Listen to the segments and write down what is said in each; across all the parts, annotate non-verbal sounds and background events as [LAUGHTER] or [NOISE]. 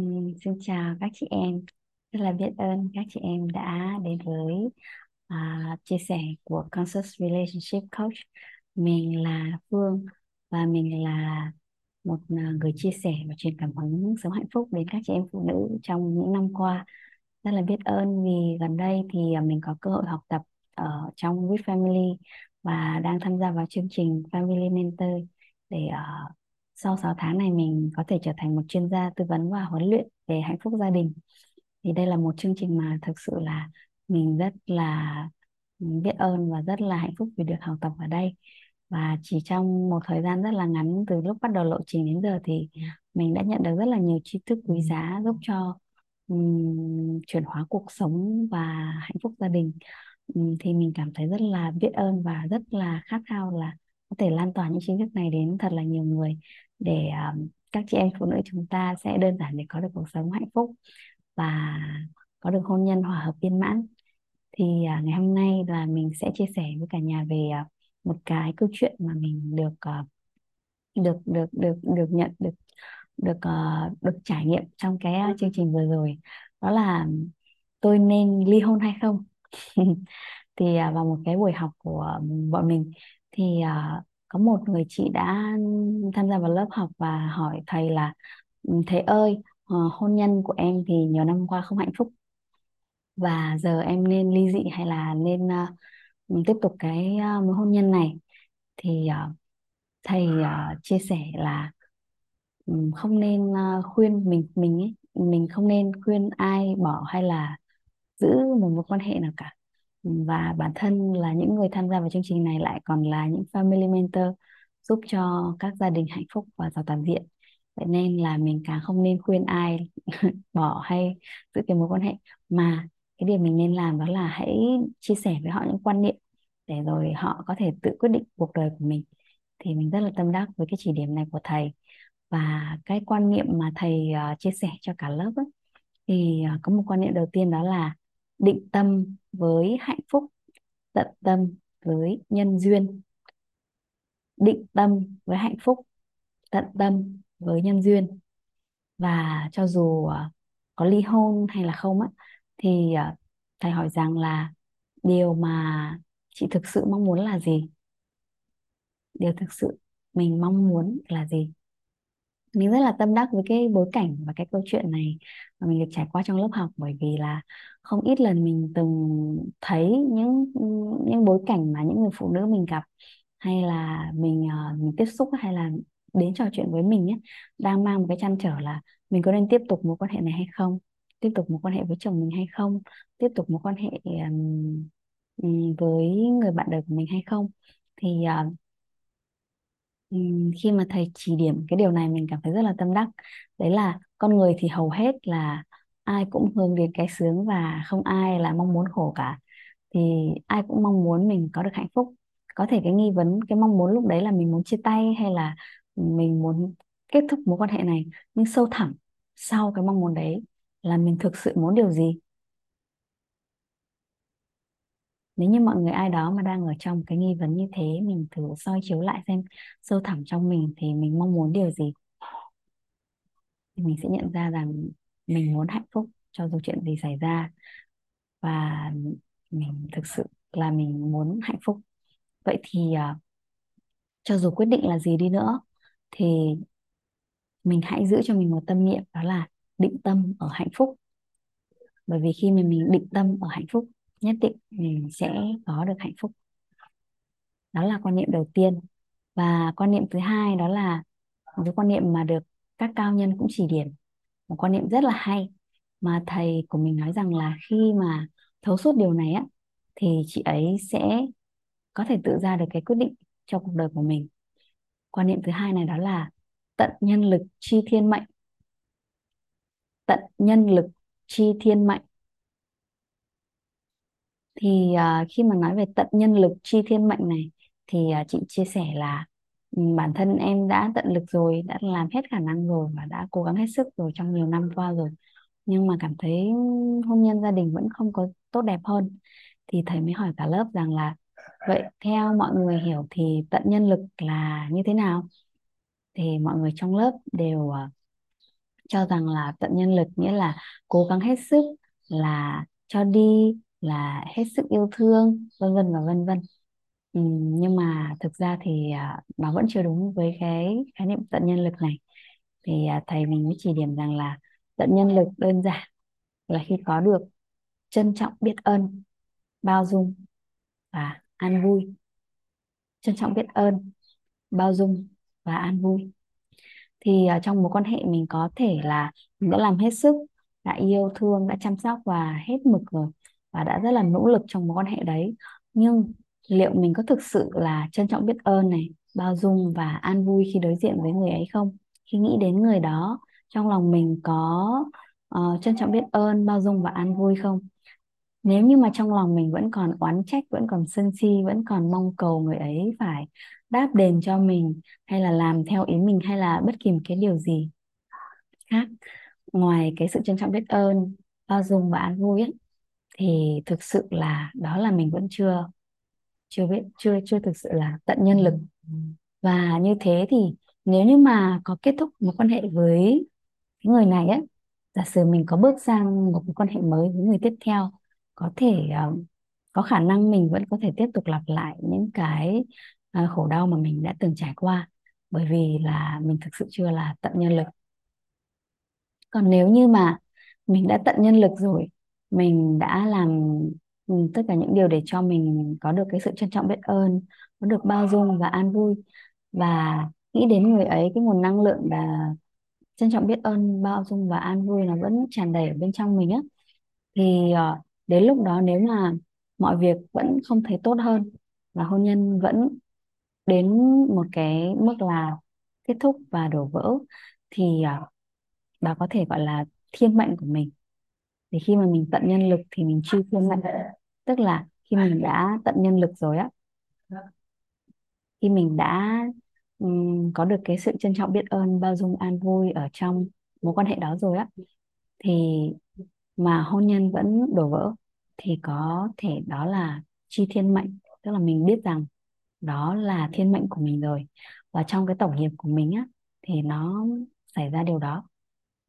Ừ, xin chào các chị em, rất là biết ơn các chị em đã đến với à, chia sẻ của Conscious Relationship Coach. Mình là Phương và mình là một à, người chia sẻ và truyền cảm hứng sống hạnh phúc đến các chị em phụ nữ trong những năm qua. Rất là biết ơn vì gần đây thì à, mình có cơ hội học tập ở trong With Family và đang tham gia vào chương trình Family Mentor để uh, sau 6 tháng này mình có thể trở thành một chuyên gia tư vấn và huấn luyện về hạnh phúc gia đình. Thì đây là một chương trình mà thực sự là mình rất là biết ơn và rất là hạnh phúc vì được học tập ở đây. Và chỉ trong một thời gian rất là ngắn từ lúc bắt đầu lộ trình đến giờ thì mình đã nhận được rất là nhiều tri thức quý giá giúp cho um, chuyển hóa cuộc sống và hạnh phúc gia đình. Um, thì mình cảm thấy rất là biết ơn và rất là khát khao là có thể lan tỏa những kiến thức này đến thật là nhiều người để um, các chị em phụ nữ chúng ta sẽ đơn giản để có được cuộc sống hạnh phúc và có được hôn nhân hòa hợp viên mãn. Thì uh, ngày hôm nay là mình sẽ chia sẻ với cả nhà về uh, một cái câu chuyện mà mình được uh, được được được được nhận được được uh, được trải nghiệm trong cái uh, chương trình vừa rồi. Đó là tôi nên ly hôn hay không? [LAUGHS] Thì uh, vào một cái buổi học của ừ, bọn mình thì uh, có một người chị đã tham gia vào lớp học và hỏi thầy là ừ, thầy ơi ờ, hôn nhân của em thì nhiều năm qua không hạnh phúc. Và giờ em nên ly dị hay là nên uh, tiếp tục cái uh, mối hôn nhân này? Thì uh, thầy uh, chia sẻ là um, không nên uh, khuyên mình mình ấy mình không nên khuyên ai bỏ hay là giữ một mối quan hệ nào cả và bản thân là những người tham gia vào chương trình này lại còn là những family mentor giúp cho các gia đình hạnh phúc và giàu toàn diện. Vậy nên là mình càng không nên khuyên ai [LAUGHS] bỏ hay giữ cái mối quan hệ. Mà cái điều mình nên làm đó là hãy chia sẻ với họ những quan niệm để rồi họ có thể tự quyết định cuộc đời của mình. Thì mình rất là tâm đắc với cái chỉ điểm này của thầy. Và cái quan niệm mà thầy uh, chia sẻ cho cả lớp ấy, thì uh, có một quan niệm đầu tiên đó là định tâm với hạnh phúc, tận tâm với nhân duyên. Định tâm với hạnh phúc, tận tâm với nhân duyên. Và cho dù à, có ly hôn hay là không á, thì à, thầy hỏi rằng là điều mà chị thực sự mong muốn là gì? Điều thực sự mình mong muốn là gì? Mình rất là tâm đắc với cái bối cảnh và cái câu chuyện này mà mình được trải qua trong lớp học bởi vì là không ít lần mình từng thấy những những bối cảnh mà những người phụ nữ mình gặp hay là mình ờ, mình tiếp xúc hay là đến trò chuyện với mình ấy, đang mang một cái trăn trở là mình có nên tiếp tục mối quan hệ này hay không? Tiếp tục mối quan hệ với chồng mình hay không? Tiếp tục mối quan hệ um, với người bạn đời của mình hay không? Thì uh, khi mà thầy chỉ điểm cái điều này mình cảm thấy rất là tâm đắc. Đấy là con người thì hầu hết là ai cũng hướng đến cái sướng và không ai là mong muốn khổ cả. Thì ai cũng mong muốn mình có được hạnh phúc. Có thể cái nghi vấn, cái mong muốn lúc đấy là mình muốn chia tay hay là mình muốn kết thúc mối quan hệ này, nhưng sâu thẳm sau cái mong muốn đấy là mình thực sự muốn điều gì? Nếu như mọi người ai đó mà đang ở trong cái nghi vấn như thế mình thử soi chiếu lại xem sâu thẳm trong mình thì mình mong muốn điều gì? Thì mình sẽ nhận ra rằng mình muốn hạnh phúc cho dù chuyện gì xảy ra. Và mình thực sự là mình muốn hạnh phúc. Vậy thì uh, cho dù quyết định là gì đi nữa thì mình hãy giữ cho mình một tâm niệm đó là định tâm ở hạnh phúc. Bởi vì khi mà mình định tâm ở hạnh phúc nhất định mình sẽ có được hạnh phúc. Đó là quan niệm đầu tiên. Và quan niệm thứ hai đó là một cái quan niệm mà được các cao nhân cũng chỉ điểm. Một quan niệm rất là hay mà thầy của mình nói rằng là khi mà thấu suốt điều này á, thì chị ấy sẽ có thể tự ra được cái quyết định cho cuộc đời của mình. Quan niệm thứ hai này đó là tận nhân lực chi thiên mệnh tận nhân lực chi thiên mệnh thì uh, khi mà nói về tận nhân lực chi thiên mệnh này thì uh, chị chia sẻ là um, bản thân em đã tận lực rồi đã làm hết khả năng rồi và đã cố gắng hết sức rồi trong nhiều năm qua rồi. Nhưng mà cảm thấy hôn nhân gia đình vẫn không có tốt đẹp hơn. Thì thầy mới hỏi cả lớp rằng là vậy [LAUGHS] theo mọi người hiểu thì tận nhân lực là như thế nào? Thì mọi người trong lớp đều uh, cho rằng là tận nhân lực nghĩa là cố gắng hết sức là cho đi là hết sức yêu thương vân vân và vân vân. Ừ, nhưng mà thực ra thì à, nó vẫn chưa đúng với cái khái niệm tận nhân lực này. Thì à, thầy mình mới chỉ điểm rằng là tận nhân lực đơn giản là khi có được trân trọng biết ơn bao dung và an vui. Trân trọng biết ơn bao dung và an vui. Thì à, trong mối quan hệ mình có thể là mình đã làm hết sức đã yêu thương đã chăm sóc và hết mực rồi và đã rất là nỗ lực trong mối quan hệ đấy. Nhưng liệu mình có thực sự là trân trọng biết ơn này bao dung và an vui khi đối diện với người ấy không? Khi nghĩ đến người đó trong lòng mình có uh, trân trọng biết ơn bao dung và an vui không? Nếu như mà trong lòng mình vẫn còn oán trách vẫn còn sân si vẫn còn mong cầu người ấy phải đáp đền cho mình hay là làm theo ý mình hay là bất kỳ một cái điều gì khác ngoài cái sự trân trọng biết ơn bao dung và an vui ấy, thì thực sự là đó là mình vẫn chưa chưa biết chưa chưa thực sự là tận nhân lực. Và như thế thì nếu như mà có kết thúc một quan hệ với cái người này ấy giả sử mình có bước sang một mối quan hệ mới với người tiếp theo có thể ờ, có khả năng mình vẫn có thể tiếp tục lặp lại những cái ờ, khổ đau mà mình đã từng trải qua bởi vì là mình thực sự chưa là tận nhân lực. Còn nếu như mà mình đã tận nhân lực rồi mình đã làm ừ, tất cả những điều để cho mình có được cái sự trân trọng biết ơn, có được bao dung và an vui. Và nghĩ đến người ấy, cái nguồn năng lượng là trân trọng biết ơn, bao dung và an vui nó vẫn tràn đầy ở bên trong mình á. Thì ờ, đến lúc đó nếu mà mọi việc vẫn không thấy tốt hơn và hôn nhân vẫn đến một cái mức là kết thúc và đổ vỡ, thì bà đó có thể gọi là thiên mệnh của mình thì khi mà mình tận nhân lực thì mình chi thiên mệnh tức là khi mình đã tận nhân lực rồi á khi mình đã um, có được cái sự trân trọng biết ơn bao dung an vui ở trong mối quan hệ đó rồi á thì mà hôn nhân vẫn đổ vỡ thì có thể đó là chi thiên mệnh. Tức là mình biết rằng đó là thiên mệnh của mình rồi. Và trong cái tổng nghiệp của mình á thì nó xảy ra điều đó.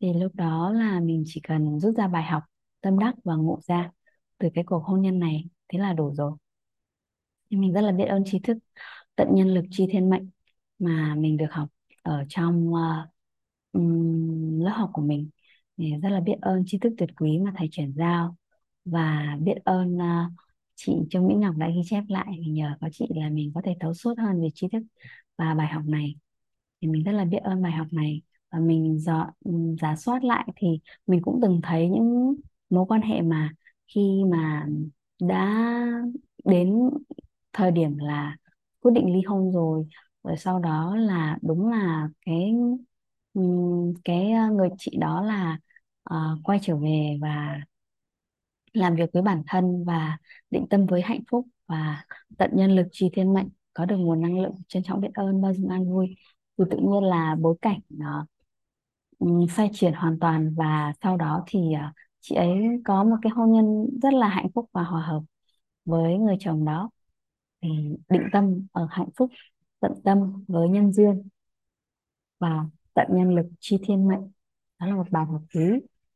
Thì lúc đó là mình chỉ cần rút ra bài học tâm đắc và ngộ ra từ cái cuộc hôn nhân này thế là đủ rồi. Thì mình rất là biết ơn tri thức tận nhân lực chi thiên mệnh mà mình được học ở trong uh, um, lớp học của mình. Thì rất là biết ơn tri thức tuyệt quý mà thầy chuyển giao và biết ơn uh, chị Trương Mỹ Ngọc đã ghi chép lại. Vì nhờ có chị là mình có thể thấu suốt hơn về tri thức và bài học này. Thì mình rất là biết ơn bài học này và mình dọn giả soát lại thì mình cũng từng thấy những mối quan hệ mà khi mà đã đến thời điểm là quyết định ly hôn rồi. Rồi sau đó là đúng là cái ừ, cái ờ, người chị đó là uh, quay trở về và làm việc với bản thân và định tâm với hạnh phúc và tận nhân lực trì thiên mệnh có được nguồn năng lượng trân trọng biết ơn bao dung an vui. Thì tự nhiên là bối cảnh nó ừ, xoay chuyển hoàn toàn và sau đó thì uh, chị ấy có một cái hôn nhân rất là hạnh phúc và hòa hợp với người chồng đó. Thì định tâm ở hạnh phúc tận tâm với nhân duyên và tận nhân lực chi thiên mệnh. Đó là một bài học quý.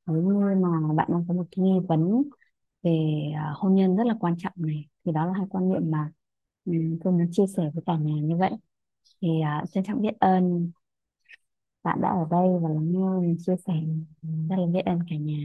Nếu như mà bạn đang có một cái nghi vấn về à, hôn nhân rất là quan trọng này thì đó là hai quan niệm mà ừ, tôi muốn chia sẻ với cả nhà như vậy. Thì uh, trân trọng biết ơn bạn đã ở đây và lắng nghe mình chia sẻ. Rất là biết ơn cả nhà.